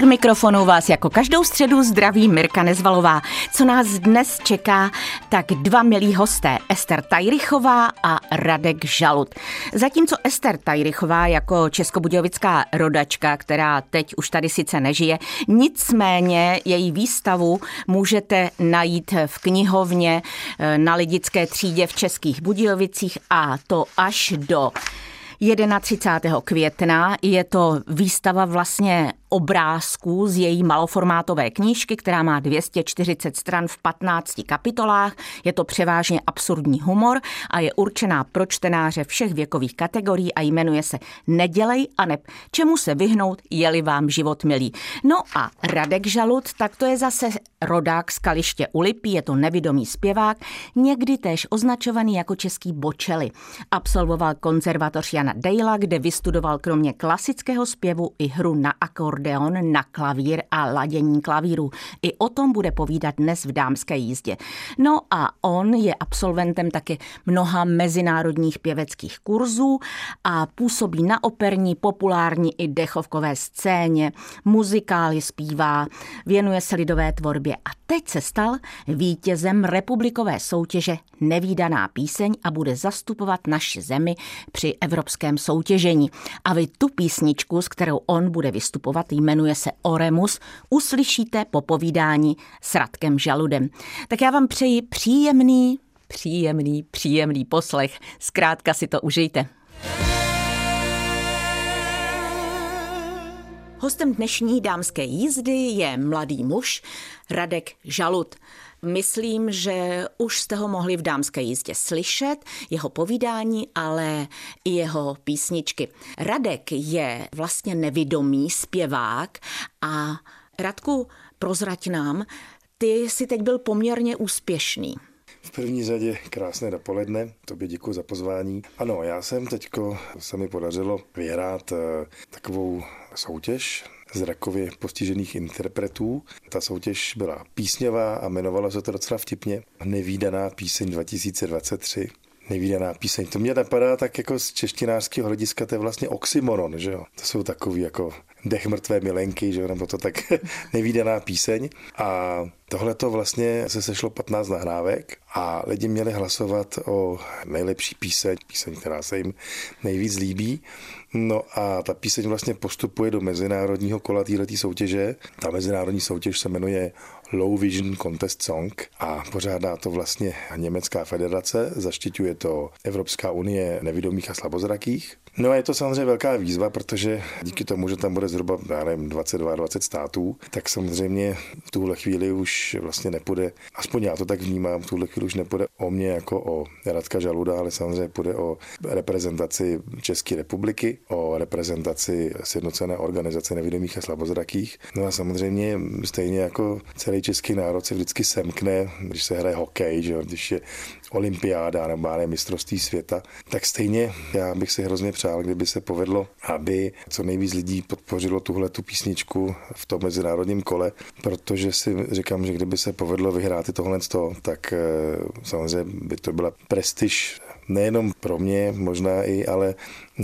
Od mikrofonu vás jako každou středu zdraví Mirka Nezvalová. Co nás dnes čeká, tak dva milí hosté, Ester Tajrychová a Radek Žalut. Zatímco Ester Tajrychová jako českobudějovická rodačka, která teď už tady sice nežije, nicméně její výstavu můžete najít v knihovně eh, na Lidické třídě v Českých Budějovicích a to až do 31. května. Je to výstava vlastně obrázků z její maloformátové knížky, která má 240 stran v 15 kapitolách. Je to převážně absurdní humor a je určená pro čtenáře všech věkových kategorií a jmenuje se Nedělej a ne čemu se vyhnout, je-li vám život milý. No a Radek Žalut, tak to je zase rodák z Kaliště u je to nevidomý zpěvák, někdy též označovaný jako český bočely. Absolvoval konzervatoř Jana Dejla, kde vystudoval kromě klasického zpěvu i hru na akord akordeon na klavír a ladění klavíru. I o tom bude povídat dnes v dámské jízdě. No a on je absolventem taky mnoha mezinárodních pěveckých kurzů a působí na operní, populární i dechovkové scéně, muzikály zpívá, věnuje se lidové tvorbě a teď se stal vítězem republikové soutěže Nevýdaná píseň a bude zastupovat naši zemi při evropském soutěžení. A vy tu písničku, s kterou on bude vystupovat, jmenuje se Oremus, uslyšíte popovídání s Radkem Žaludem. Tak já vám přeji příjemný, příjemný, příjemný poslech. Zkrátka si to užijte. Hostem dnešní dámské jízdy je mladý muž Radek Žalud. Myslím, že už jste ho mohli v dámské jízdě slyšet, jeho povídání, ale i jeho písničky. Radek je vlastně nevidomý zpěvák a Radku, prozrať nám, ty jsi teď byl poměrně úspěšný. V první řadě krásné dopoledne, tobě děkuji za pozvání. Ano, já jsem teďko, se mi podařilo vyhrát eh, takovou soutěž zrakově postižených interpretů. Ta soutěž byla písňová a jmenovala se to docela vtipně Nevýdaná píseň 2023 nevýdaná píseň. To mě napadá tak jako z češtinářského hlediska, to je vlastně oxymoron, že jo. To jsou takový jako dech mrtvé milenky, že jo, nebo to tak nevýdaná píseň. A tohle to vlastně se sešlo 15 nahrávek a lidi měli hlasovat o nejlepší píseň, píseň, která se jim nejvíc líbí. No a ta píseň vlastně postupuje do mezinárodního kola této soutěže. Ta mezinárodní soutěž se jmenuje Low Vision Contest Song a pořádá to vlastně Německá federace, zaštiťuje to Evropská unie nevidomých a slabozrakých. No a je to samozřejmě velká výzva, protože díky tomu, že tam bude zhruba, já nevím, 22, 20 států, tak samozřejmě v tuhle chvíli už vlastně nepůjde, aspoň já to tak vnímám, v tuhle chvíli už nepůjde o mě jako o Radka Žaluda, ale samozřejmě půjde o reprezentaci České republiky, o reprezentaci Sjednocené organizace nevidomých a slabozrakých. No a samozřejmě stejně jako celý český národ se vždycky semkne, když se hraje hokej, že když je olympiáda nebo máme mistrovství světa, tak stejně já bych si hrozně přál, kdyby se povedlo, aby co nejvíc lidí podpořilo tuhle tu písničku v tom mezinárodním kole, protože si říkám, že kdyby se povedlo vyhrát i tohle, tak eh, samozřejmě by to byla prestiž nejenom pro mě, možná i, ale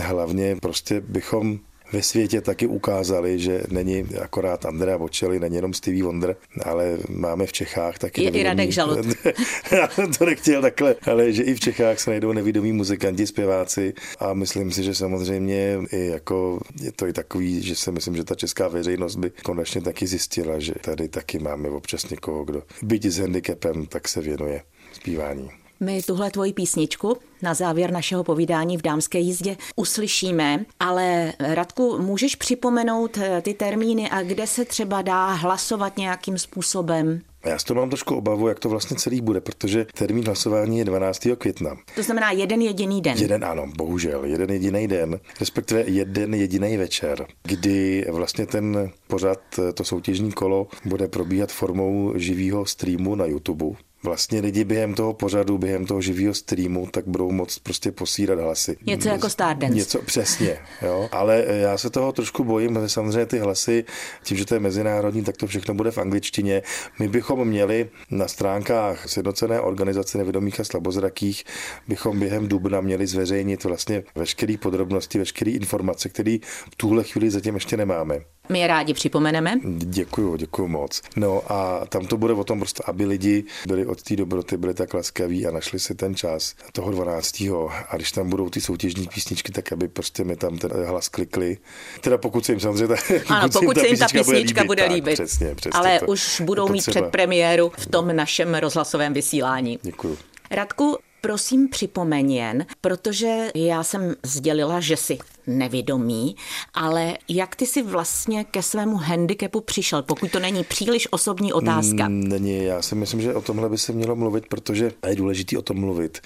hlavně prostě bychom ve světě taky ukázali, že není akorát Andrea Bocelli, není jenom Stevie Wonder, ale máme v Čechách taky... Je i Radek Žalud. Já to nechtěl takhle, ale že i v Čechách se najdou nevidomí muzikanti, zpěváci a myslím si, že samozřejmě i jako je to i takový, že si myslím, že ta česká veřejnost by konečně taky zjistila, že tady taky máme občas někoho, kdo byť s handicapem, tak se věnuje zpívání. My tuhle tvoji písničku na závěr našeho povídání v dámské jízdě uslyšíme, ale Radku, můžeš připomenout eh, ty termíny a kde se třeba dá hlasovat nějakým způsobem? Já s to mám trošku obavu, jak to vlastně celý bude, protože termín hlasování je 12. května. To znamená jeden jediný den. Jeden, ano, bohužel, jeden jediný den, respektive jeden jediný večer, kdy vlastně ten pořad, to soutěžní kolo, bude probíhat formou živého streamu na YouTube vlastně lidi během toho pořadu, během toho živého streamu, tak budou moct prostě posírat hlasy. Něco jako Stardance. Něco přesně, jo. Ale já se toho trošku bojím, protože samozřejmě ty hlasy, tím, že to je mezinárodní, tak to všechno bude v angličtině. My bychom měli na stránkách Sjednocené organizace nevědomých a slabozrakých, bychom během dubna měli zveřejnit vlastně veškeré podrobnosti, veškeré informace, které v tuhle chvíli zatím ještě nemáme. My je rádi připomeneme. Děkuju, děkuju moc. No a tam to bude o tom prostě, aby lidi byli od té dobroty, byli tak laskaví a našli si ten čas toho 12. A když tam budou ty soutěžní písničky, tak aby prostě mi tam ten hlas klikli. Teda pokud se jim samozřejmě ta, ano, pokud se jim ta písnička bude líbit. Bude líbit. Tak, přesně, přesně Ale to, už budou mít třeba. předpremiéru v tom našem rozhlasovém vysílání. Děkuju. Radku, prosím připomeň jen, protože já jsem sdělila, že si nevědomý, ale jak ty si vlastně ke svému handicapu přišel, pokud to není příliš osobní otázka? Není, já si myslím, že o tomhle by se mělo mluvit, protože je důležité o tom mluvit,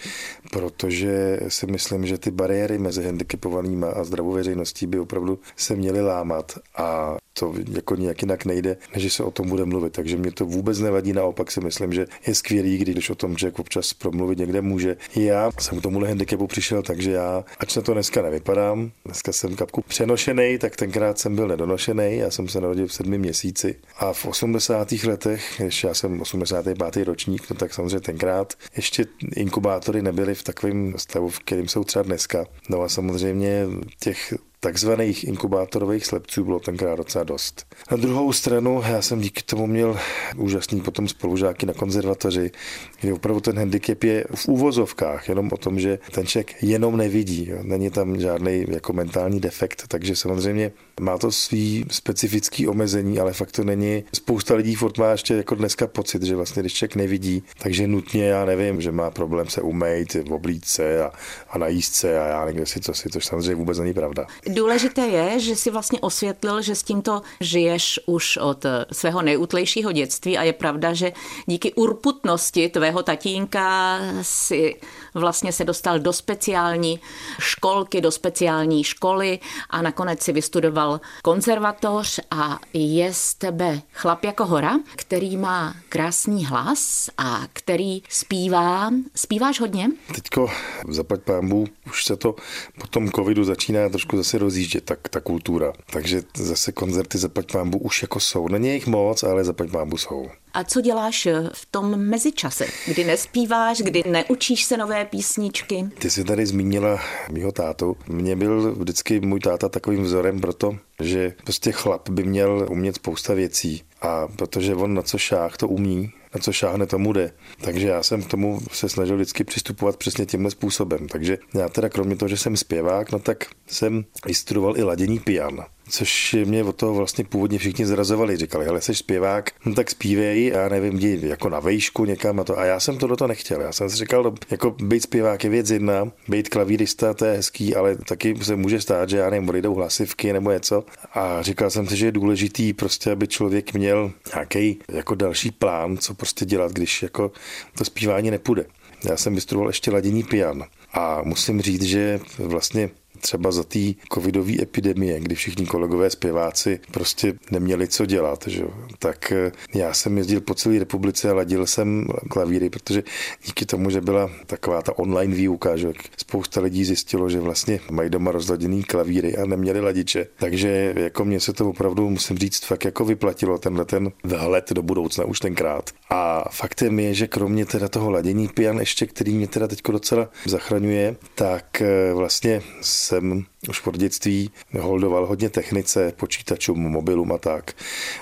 protože si myslím, že ty bariéry mezi handicapovanými a zdravou veřejností by opravdu se měly lámat a to jako nějak jinak nejde, než se o tom bude mluvit. Takže mě to vůbec nevadí, naopak si myslím, že je skvělý, když o tom člověk občas promluvit někde může. Já jsem k tomuhle handicapu přišel, takže já, ač na to dneska nevypadám, dneska jsem kapku přenošený, tak tenkrát jsem byl nedonošený, já jsem se narodil v sedmi měsíci a v 80. letech, když já jsem 85. ročník, no tak samozřejmě tenkrát ještě inkubátory nebyly v takovém stavu, v kterém jsou třeba dneska. No a samozřejmě těch takzvaných inkubátorových slepců bylo tenkrát docela dost. Na druhou stranu, já jsem díky tomu měl úžasný potom spolužáky na konzervatoři, kde opravdu ten handicap je v úvozovkách, jenom o tom, že ten člověk jenom nevidí. Jo. Není tam žádný jako mentální defekt, takže samozřejmě má to svý specifický omezení, ale fakt to není. Spousta lidí furt má ještě jako dneska pocit, že vlastně když člověk nevidí, takže nutně, já nevím, že má problém se umýt, oblít se a, a najíst se a já nevím, si co si, to samozřejmě vůbec není pravda. Důležité je, že si vlastně osvětlil, že s tímto žiješ už od svého nejútlejšího dětství a je pravda, že díky urputnosti tvého tatínka si vlastně se dostal do speciální školky, do speciální školy a nakonec si vystudoval konzervatoř a je z tebe chlap jako hora, který má krásný hlas a který zpívá. Zpíváš hodně? Teďko zaplať pámbu, už se to po tom covidu začíná trošku zase rozjíždět, tak ta kultura. Takže zase koncerty zaplať pámbu už jako jsou. Není jich moc, ale zaplať pámbu jsou. A co děláš v tom mezičase, kdy nespíváš, kdy neučíš se nové písničky? Ty jsi tady zmínila mýho tátu. Mně byl vždycky můj táta takovým vzorem proto, že prostě chlap by měl umět spousta věcí. A protože on na co šách, to umí, na co šáhne, tomu jde. Takže já jsem k tomu se snažil vždycky přistupovat přesně tímhle způsobem. Takže já teda kromě toho, že jsem zpěvák, no tak jsem vystudoval i ladění pian což mě od toho vlastně původně všichni zrazovali. Říkali, ale jsi zpěvák, no tak zpívej, já nevím, jdi jako na vejšku někam a to. A já jsem to do toho nechtěl. Já jsem si říkal, jako být zpěvák je věc jedna, být klavírista, to je hezký, ale taky se může stát, že já nevím, odejdou hlasivky nebo něco. A říkal jsem si, že je důležitý prostě, aby člověk měl nějaký jako další plán, co prostě dělat, když jako to zpívání nepůjde. Já jsem vystudoval ještě ladění pian. A musím říct, že vlastně třeba za té covidové epidemie, kdy všichni kolegové zpěváci prostě neměli co dělat, že? tak eh, já jsem jezdil po celé republice a ladil jsem klavíry, protože díky tomu, že byla taková ta online výuka, že spousta lidí zjistilo, že vlastně mají doma rozladěný klavíry a neměli ladiče. Takže jako mě se to opravdu, musím říct, fakt jako vyplatilo tenhle ten vhled do budoucna už tenkrát. A faktem je, že kromě teda toho ladění pian ještě, který mě teda teď docela zachraňuje, tak eh, vlastně jsem seven. Už od dětství holdoval hodně technice, počítačům, mobilům a tak.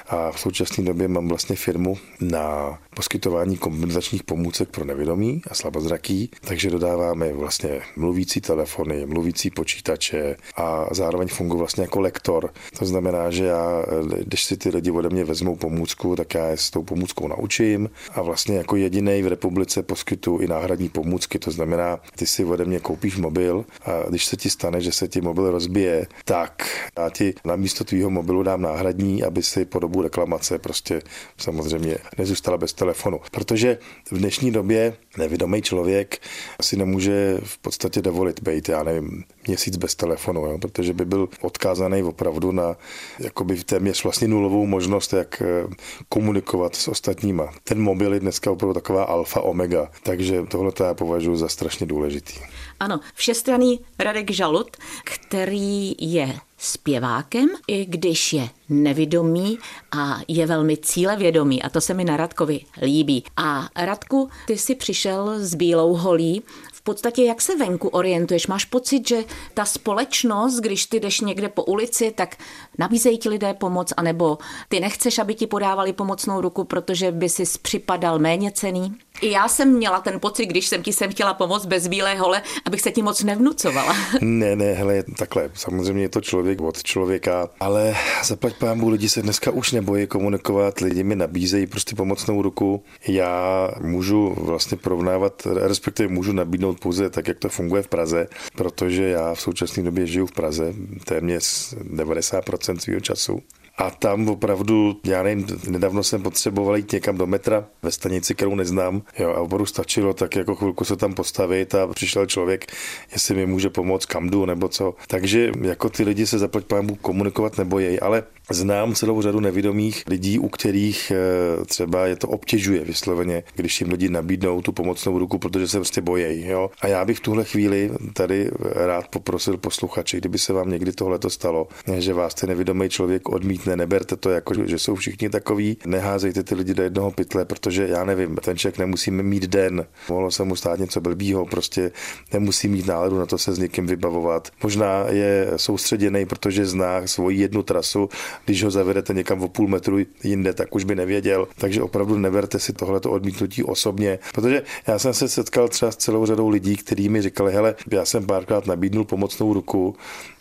A v současné době mám vlastně firmu na poskytování kompenzačních pomůcek pro nevědomí a slabozraký, takže dodáváme vlastně mluvící telefony, mluvící počítače a zároveň funguji vlastně jako lektor. To znamená, že já, když si ty lidi ode mě vezmou pomůcku, tak já je s tou pomůckou naučím a vlastně jako jediný v republice poskytuju i náhradní pomůcky. To znamená, ty si ode mě koupíš mobil a když se ti stane, že se ti mobil rozbije, tak já ti na místo tvýho mobilu dám náhradní, aby si po dobu reklamace prostě samozřejmě nezůstala bez telefonu. Protože v dnešní době nevědomý člověk si nemůže v podstatě dovolit být, já nevím, měsíc bez telefonu, jo, protože by byl odkázaný opravdu na jakoby téměř vlastně nulovou možnost, jak eh, komunikovat s ostatníma. Ten mobil je dneska opravdu taková alfa omega, takže tohle to já považuji za strašně důležitý. Ano, všestranný Radek Žalut, který je zpěvákem, i když je nevědomý a je velmi cílevědomý a to se mi na Radkovi líbí. A Radku, ty jsi přišel s bílou holí podstatě jak se venku orientuješ? Máš pocit, že ta společnost, když ty jdeš někde po ulici, tak nabízejí ti lidé pomoc, anebo ty nechceš, aby ti podávali pomocnou ruku, protože by si připadal méně cený? I já jsem měla ten pocit, když jsem ti sem chtěla pomoct bez bílé hole, abych se ti moc nevnucovala. Ne, ne, hele, takhle. Samozřejmě je to člověk od člověka, ale zaplať pámu lidi se dneska už nebojí komunikovat, lidi mi nabízejí prostě pomocnou ruku. Já můžu vlastně porovnávat, respektive můžu nabídnout pouze tak, jak to funguje v Praze, protože já v současné době žiju v Praze téměř 90% svého času. A tam opravdu, já nevím, nedávno jsem potřeboval jít někam do metra ve stanici, kterou neznám. Jo, a opravdu stačilo tak jako chvilku se tam postavit a přišel člověk, jestli mi může pomoct, kam jdu nebo co. Takže jako ty lidi se zaplať pámu komunikovat nebojí, ale Znám celou řadu nevědomých lidí, u kterých eh, třeba je to obtěžuje vysloveně, když jim lidi nabídnou tu pomocnou ruku, protože se prostě bojejí. Jo? A já bych v tuhle chvíli tady rád poprosil posluchače, kdyby se vám někdy tohle stalo, že vás ten nevědomý člověk odmítne, neberte to jako, že jsou všichni takový, neházejte ty lidi do jednoho pytle, protože já nevím, ten člověk nemusí mít den, mohlo se mu stát něco blbýho, prostě nemusí mít náladu na to se s někým vybavovat. Možná je soustředěný, protože zná svoji jednu trasu když ho zavedete někam o půl metru jinde, tak už by nevěděl. Takže opravdu neberte si tohleto odmítnutí osobně, protože já jsem se setkal třeba s celou řadou lidí, kteří mi říkali, hele, já jsem párkrát nabídnul pomocnou ruku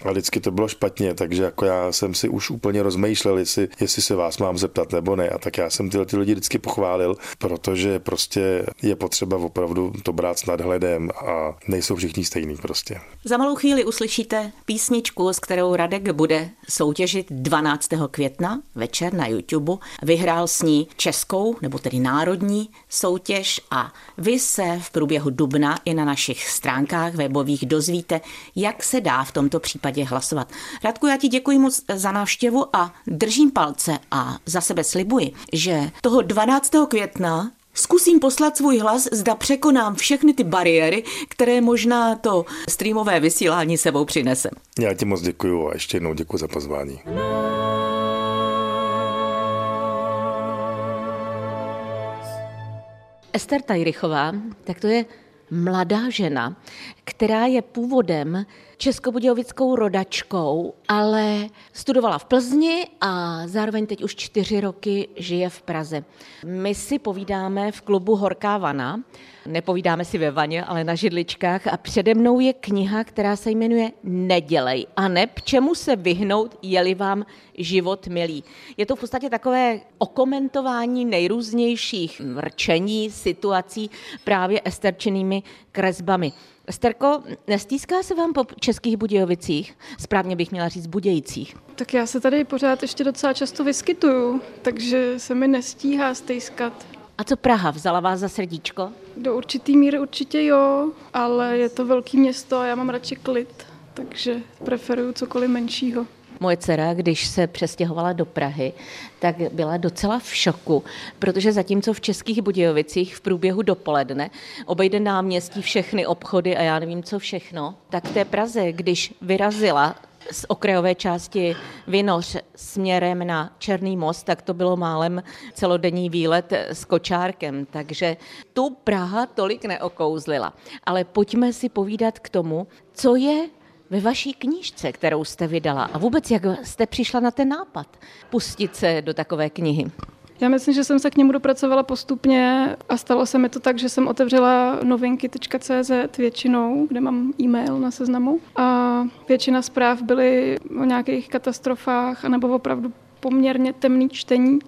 a vždycky to bylo špatně, takže jako já jsem si už úplně rozmýšlel, jestli, jestli se vás mám zeptat nebo ne. A tak já jsem tyhle ty lidi vždycky pochválil, protože prostě je potřeba opravdu to brát s nadhledem a nejsou všichni stejný prostě. Za malou chvíli uslyšíte písničku, s kterou Radek bude soutěžit 12 května večer na YouTube. Vyhrál s ní českou, nebo tedy národní soutěž a vy se v průběhu dubna i na našich stránkách webových dozvíte, jak se dá v tomto případě hlasovat. Radku, já ti děkuji moc za návštěvu a držím palce a za sebe slibuji, že toho 12. května Zkusím poslat svůj hlas, zda překonám všechny ty bariéry, které možná to streamové vysílání sebou přinese. Já ti moc děkuji a ještě jednou děkuji za pozvání. Ester Tajrychová, tak to je mladá žena, která je původem českobudějovickou rodačkou, ale studovala v Plzni a zároveň teď už čtyři roky žije v Praze. My si povídáme v klubu Horká vana, nepovídáme si ve vaně, ale na židličkách a přede mnou je kniha, která se jmenuje Nedělej a neb čemu se vyhnout, je-li vám život milý. Je to v podstatě takové okomentování nejrůznějších rčení, situací právě esterčenými kresbami. Sterko, nestýská se vám po českých Budějovicích? Správně bych měla říct Budějcích. Tak já se tady pořád ještě docela často vyskytuju, takže se mi nestíhá stýskat. A co Praha? Vzala vás za srdíčko? Do určitý míry určitě jo, ale je to velký město a já mám radši klid, takže preferuju cokoliv menšího. Moje dcera, když se přestěhovala do Prahy, tak byla docela v šoku, protože zatímco v Českých Budějovicích v průběhu dopoledne obejde náměstí všechny obchody a já nevím co všechno, tak té Praze, když vyrazila z okrajové části Vinoř směrem na Černý most, tak to bylo málem celodenní výlet s kočárkem, takže tu Praha tolik neokouzlila. Ale pojďme si povídat k tomu, co je ve vaší knížce, kterou jste vydala. A vůbec, jak jste přišla na ten nápad pustit se do takové knihy? Já myslím, že jsem se k němu dopracovala postupně a stalo se mi to tak, že jsem otevřela novinky.cz většinou, kde mám e-mail na seznamu a většina zpráv byly o nějakých katastrofách anebo opravdu poměrně temný čtení.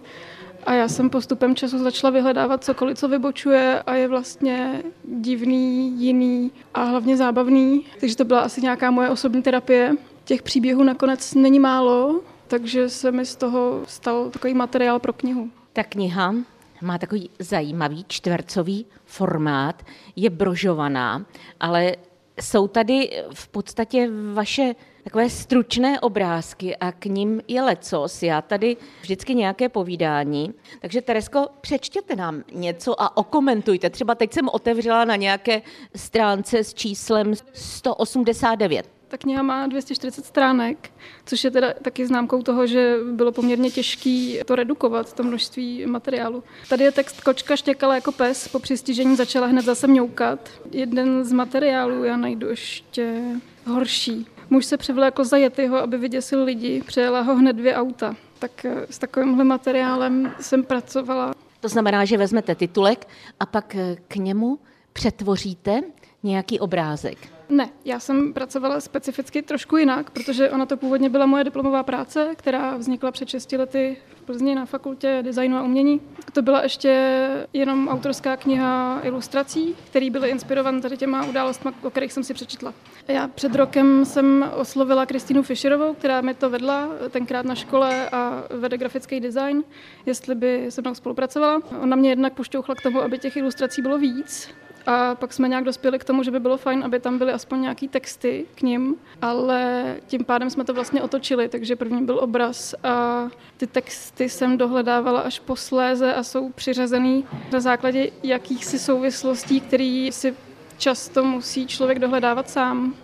A já jsem postupem času začala vyhledávat cokoliv, co vybočuje a je vlastně divný, jiný a hlavně zábavný. Takže to byla asi nějaká moje osobní terapie. Těch příběhů nakonec není málo, takže se mi z toho stal takový materiál pro knihu. Ta kniha má takový zajímavý čtvercový formát, je brožovaná, ale jsou tady v podstatě vaše takové stručné obrázky a k ním je lecos. Já tady vždycky nějaké povídání. Takže Teresko, přečtěte nám něco a okomentujte. Třeba teď jsem otevřela na nějaké stránce s číslem 189. Ta kniha má 240 stránek, což je teda taky známkou toho, že bylo poměrně těžké to redukovat, to množství materiálu. Tady je text Kočka štěkala jako pes, po přistižení začala hned zase mňoukat. Jeden z materiálů já najdu ještě horší. Muž se přivlékl za Yetyho, aby vyděsil lidi, přejela ho hned dvě auta. Tak eh, s takovýmhle materiálem jsem pracovala. To znamená, že vezmete titulek a pak eh, k němu přetvoříte nějaký obrázek. Ne, já jsem pracovala specificky trošku jinak, protože ona to původně byla moje diplomová práce, která vznikla před 6 lety v Plzni na fakultě designu a umění. To byla ještě jenom autorská kniha ilustrací, které byly inspirované tady těma událostmi, o kterých jsem si přečetla. Já před rokem jsem oslovila Kristýnu Fischerovou, která mi to vedla tenkrát na škole a vede grafický design, jestli by se mnou spolupracovala. Ona mě jednak pošťouchla k tomu, aby těch ilustrací bylo víc, a pak jsme nějak dospěli k tomu, že by bylo fajn, aby tam byly aspoň nějaký texty k ním, ale tím pádem jsme to vlastně otočili, takže první byl obraz a ty texty jsem dohledávala až posléze a jsou přiřazený na základě jakýchsi souvislostí, který si často musí člověk dohledávat sám,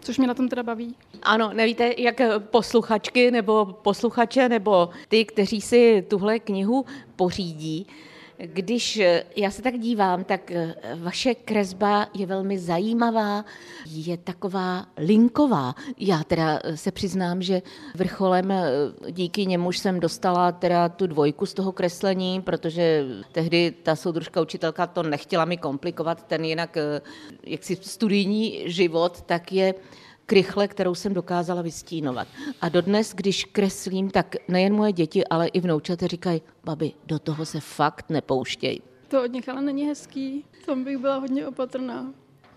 což mě na tom teda baví. Ano, nevíte, jak posluchačky nebo posluchače nebo ty, kteří si tuhle knihu pořídí, když eh, já se tak dívám, tak eh, vaše kresba je velmi zajímavá, je taková linková. Já teda eh, se přiznám, že vrcholem díky němuž jsem dostala teda tu dvojku z toho kreslení, protože tehdy ta soudružka učitelka to nechtěla mi komplikovat, ten jinak jaksi studijní život, tak je krychle, kterou jsem dokázala vystínovat. A dodnes, když kreslím, tak nejen moje děti, ale i vnoučata říkají, babi, do toho se fakt nepouštěj. To od nich ale není hezký, tam bych byla hodně opatrná.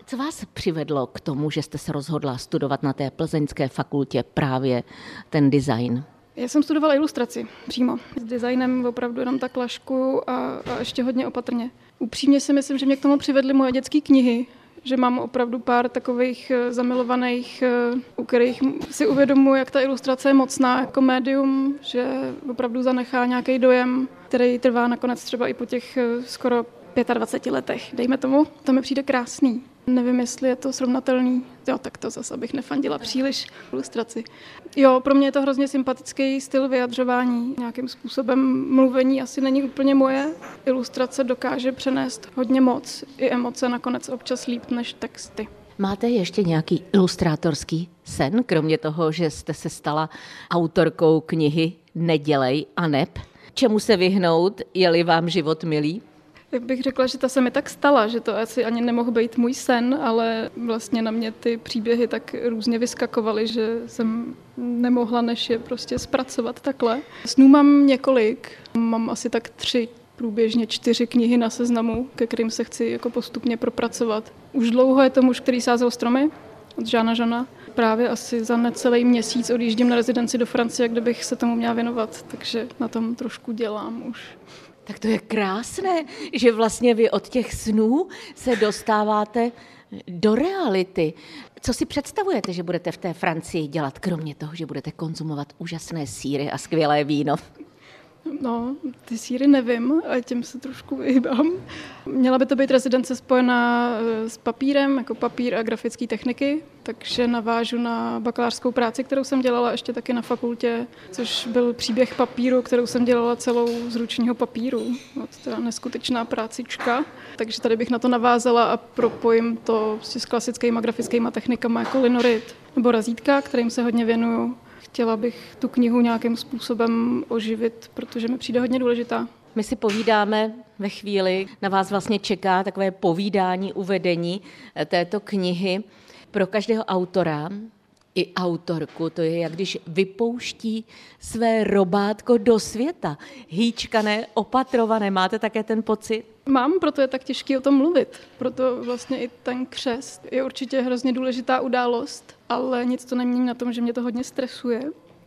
Co vás přivedlo k tomu, že jste se rozhodla studovat na té plzeňské fakultě právě ten design? Já jsem studovala ilustraci přímo. S designem opravdu jenom tak lašku a, a ještě hodně opatrně. Upřímně si myslím, že mě k tomu přivedly moje dětské knihy, že mám opravdu pár takových eh, zamilovaných, eh, u kterých si uvědomuji, jak ta ilustrace je mocná jako médium, že opravdu zanechá nějaký dojem, který trvá nakonec třeba i po těch eh, skoro 25 letech, dejme tomu. To mi přijde krásný. Nevím, jestli je to srovnatelný. Jo, tak to zase abych nefandila příliš ilustraci. Jo, pro mě je to hrozně sympatický styl vyjadřování. Nějakým způsobem mluvení asi není úplně moje. Ilustrace dokáže přenést hodně moc. I emoce nakonec občas líp než texty. Máte ještě nějaký ilustrátorský sen, kromě toho, že jste se stala autorkou knihy Nedělej a neb? Čemu se vyhnout, je-li vám život milý? Jak bych řekla, že ta se mi tak stala, že to asi ani nemohl být můj sen, ale vlastně na mě ty příběhy tak různě vyskakovaly, že jsem nemohla než je prostě zpracovat takhle. Snů mám několik, mám asi tak tři průběžně čtyři knihy na seznamu, ke kterým se chci jako postupně propracovat. Už dlouho je to muž, který sázel stromy od Žána Žana. Právě asi za necelý měsíc odjíždím na rezidenci do Francie, kde bych se tomu měla věnovat, takže na tom trošku dělám už. Tak to je krásné, že vlastně vy od těch snů se dostáváte do reality. Co si představujete, že budete v té Francii dělat, kromě toho, že budete konzumovat úžasné síry a skvělé víno? No, ty síry nevím, a těm se trošku vyhýbám. Měla by to být rezidence spojená eh, s papírem, jako papír a grafické techniky, takže navážu na bakalářskou práci, kterou jsem dělala ještě taky na fakultě, což byl příběh papíru, kterou jsem dělala celou z ručního papíru. No, teda neskutečná prácička. Takže tady bych na to navázala a propojím to s klasickými grafickými technikami jako linorit nebo razítka, kterým se hodně věnuju chtěla bych tu knihu nějakým způsobem oživit, protože mi přijde hodně důležitá. My si povídáme ve chvíli, na vás vlastně čeká takové povídání, uvedení eh, této knihy. Pro každého autora i autorku, to je jak když vypouští své robátko do světa. Hýčkané, opatrované, máte také ten pocit? Mám, proto je tak těžké o tom mluvit. Proto vlastně i ten křest je určitě hrozně důležitá událost, ale nic to nemění na tom, že mě to hodně stresuje.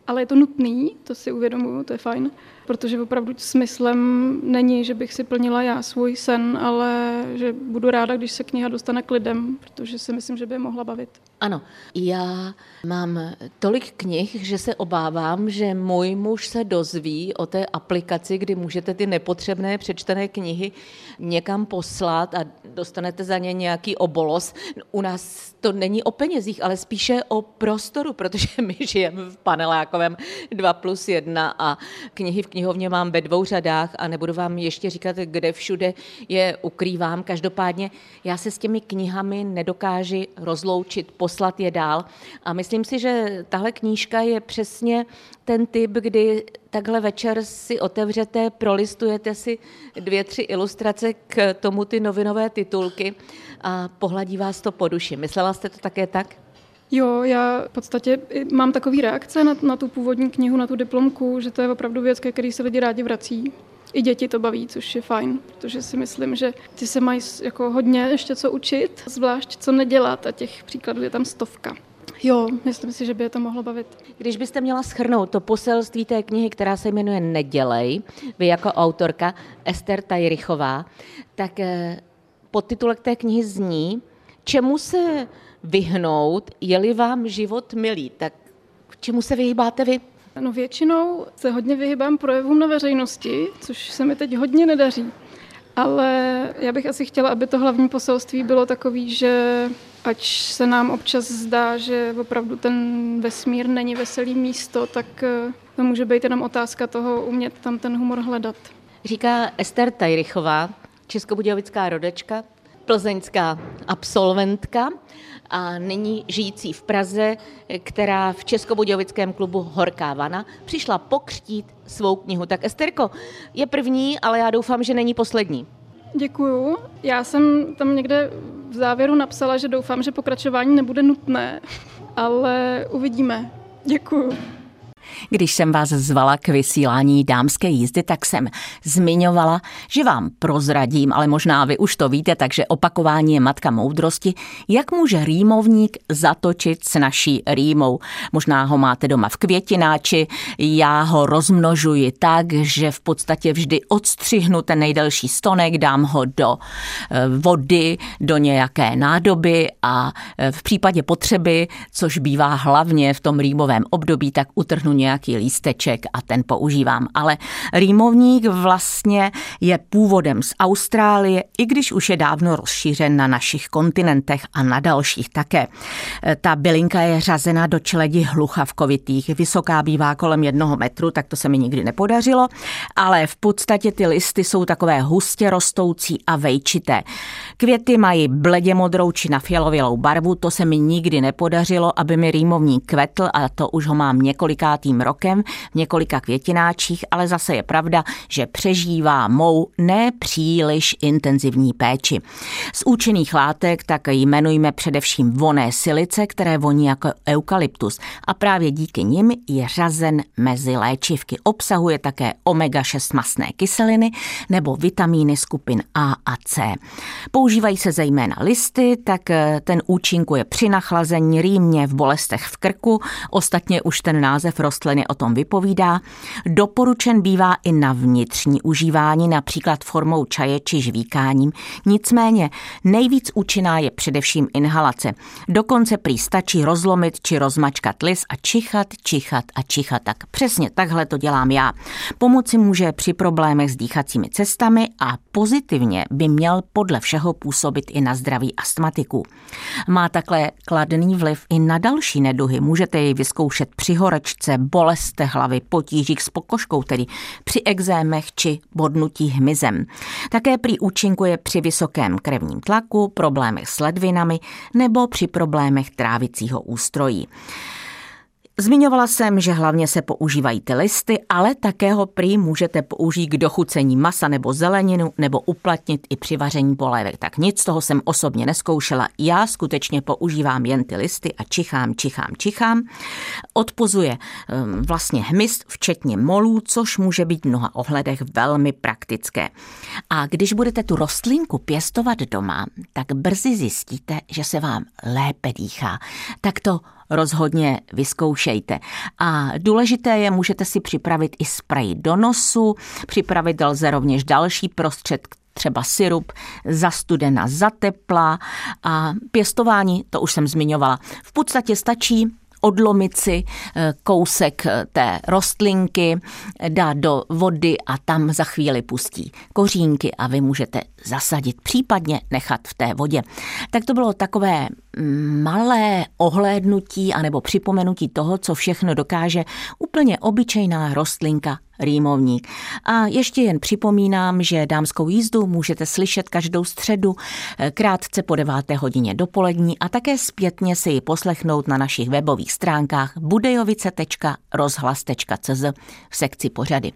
Ale je to nutný, to si uvědomuju, to je fajn. Protože opravdu smyslem není, že bych si plnila já svůj sen, ale že budu ráda, když se kniha dostane k lidem, protože si myslím, že by je mohla bavit. Ano, já mám tolik knih, že se obávám, že můj muž se dozví o té aplikaci, kdy můžete ty nepotřebné přečtené knihy někam poslat a dostanete za ně nějaký obolos. U nás to není o penězích, ale spíše o prostoru, protože my žijeme v panelákovém 2 plus 1 a knihy v knihovně mám ve dvou řadách a nebudu vám ještě říkat, kde všude je ukrývám. Každopádně já se s těmi knihami nedokáži rozloučit, poslat je dál a myslím si, že tahle knížka je přesně ten typ, kdy takhle večer si otevřete, prolistujete si dvě, tři ilustrace k tomu ty novinové titulky a pohladí vás to po duši. Myslela jste to také tak? Jo, já v podstatě mám takový reakce na, na tu původní knihu, na tu diplomku, že to je opravdu věc, ke který se lidi rádi vrací. I děti to baví, což je fajn, protože si myslím, že ty se mají jako hodně ještě co učit, zvlášť co nedělat a těch příkladů je tam stovka. Jo, myslím si, že by je to mohlo bavit. Když byste měla schrnout to poselství té knihy, která se jmenuje Nedělej, vy jako autorka Ester Tajrychová, tak eh, podtitulek té knihy zní, čemu se vyhnout, je-li vám život milý. Tak k čemu se vyhýbáte vy? No většinou se hodně vyhýbám projevům na veřejnosti, což se mi teď hodně nedaří. Ale já bych asi chtěla, aby to hlavní poselství bylo takový, že ať se nám občas zdá, že opravdu ten vesmír není veselý místo, tak eh, to může být jenom otázka toho umět tam ten humor hledat. Říká Ester Tajrychová, českobudějovická rodečka, plzeňská absolventka a nyní žijící v Praze, která v Českobudějovickém klubu Horká vana přišla pokřtít svou knihu. Tak Esterko, je první, ale já doufám, že není poslední. Děkuju. Já jsem tam někde v závěru napsala, že doufám, že pokračování nebude nutné, ale uvidíme. Děkuju. Když jsem vás zvala k vysílání dámské jízdy, tak jsem zmiňovala, že vám prozradím, ale možná vy už to víte, takže opakování je matka moudrosti, jak může rýmovník zatočit s naší rýmou. Možná ho máte doma v květináči, já ho rozmnožuji tak, že v podstatě vždy odstřihnu ten nejdelší stonek, dám ho do eh, vody, do nějaké nádoby a eh, v případě potřeby, což bývá hlavně v tom rýmovém období, tak utrhnu nějaký lísteček a ten používám. Ale rýmovník vlastně je původem z Austrálie, i když už je dávno rozšířen na našich kontinentech a na dalších také. Ta bylinka je řazena do čeledi hluchavkovitých. Vysoká bývá kolem jednoho metru, tak to se mi nikdy nepodařilo, ale v podstatě ty listy jsou takové hustě rostoucí a vejčité. Květy mají bledě modrou či na fialovělou barvu, to se mi nikdy nepodařilo, aby mi rýmovník kvetl a to už ho mám několikátý rokem v několika květináčích, ale zase je pravda, že přežívá mou nepříliš intenzivní péči. Z účinných látek tak jmenujeme především voné silice, které voní jako eukalyptus a právě díky nim je řazen mezi léčivky. Obsahuje také omega-6 masné kyseliny nebo vitamíny skupin A a C. Používají se zejména listy, tak ten účinkuje při nachlazení rýmě v bolestech v krku, ostatně už ten název rost rostliny o tom vypovídá, doporučen bývá i na vnitřní užívání, například formou čaje či žvíkáním. Nicméně nejvíc účinná je především inhalace. Dokonce prý stačí rozlomit či rozmačkat lis a čichat, čichat a čichat. Tak přesně takhle to dělám já. Pomoci může při problémech s dýchacími cestami a pozitivně by měl podle všeho působit i na zdraví astmatiků. Má takhle kladný vliv i na další neduhy. Můžete jej vyzkoušet při horečce, boleste hlavy, potížích s pokožkou, tedy při exémech či bodnutí hmyzem. Také prý účinkuje při vysokém krevním tlaku, problémech s ledvinami nebo při problémech trávicího ústrojí. Zmiňovala jsem, že hlavně se používají ty listy, ale také ho prý můžete použít k dochucení masa nebo zeleninu nebo uplatnit i při vaření polévek. Tak nic z toho jsem osobně neskoušela. Já skutečně používám jen ty listy a čichám, čichám, čichám. Odpozuje um, vlastně hmyz, včetně molů, což může být v mnoha ohledech velmi praktické. A když budete tu rostlinku pěstovat doma, tak brzy zjistíte, že se vám lépe dýchá. Tak to rozhodně vyzkoušejte. A důležité je, můžete si připravit i spray do nosu, připravit lze rovněž další prostředek, třeba syrup, za studena, za tepla a pěstování, to už jsem zmiňovala. V podstatě stačí odlomit si eh, kousek eh, té rostlinky, dát do vody a tam za chvíli pustí kořínky a vy můžete zasadit, případně nechat v té vodě. Tak to bylo takové mm, malé ohlédnutí anebo připomenutí toho, co všechno dokáže úplně obyčejná rostlinka rýmovník. A ještě jen připomínám, že dámskou jízdu můžete slyšet každou středu eh, krátce po 9. hodině dopolední a také zpětně si ji poslechnout na našich webových stránkách budejovice.rozhlas.cz v sekci pořady.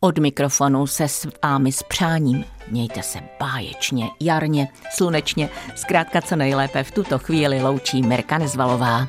Od mikrofonu se s vámi s přáním. Mějte se báječně, jarně, slunečně, zkrátka co nejlépe v tuto chvíli loučí Mirka Nezvalová.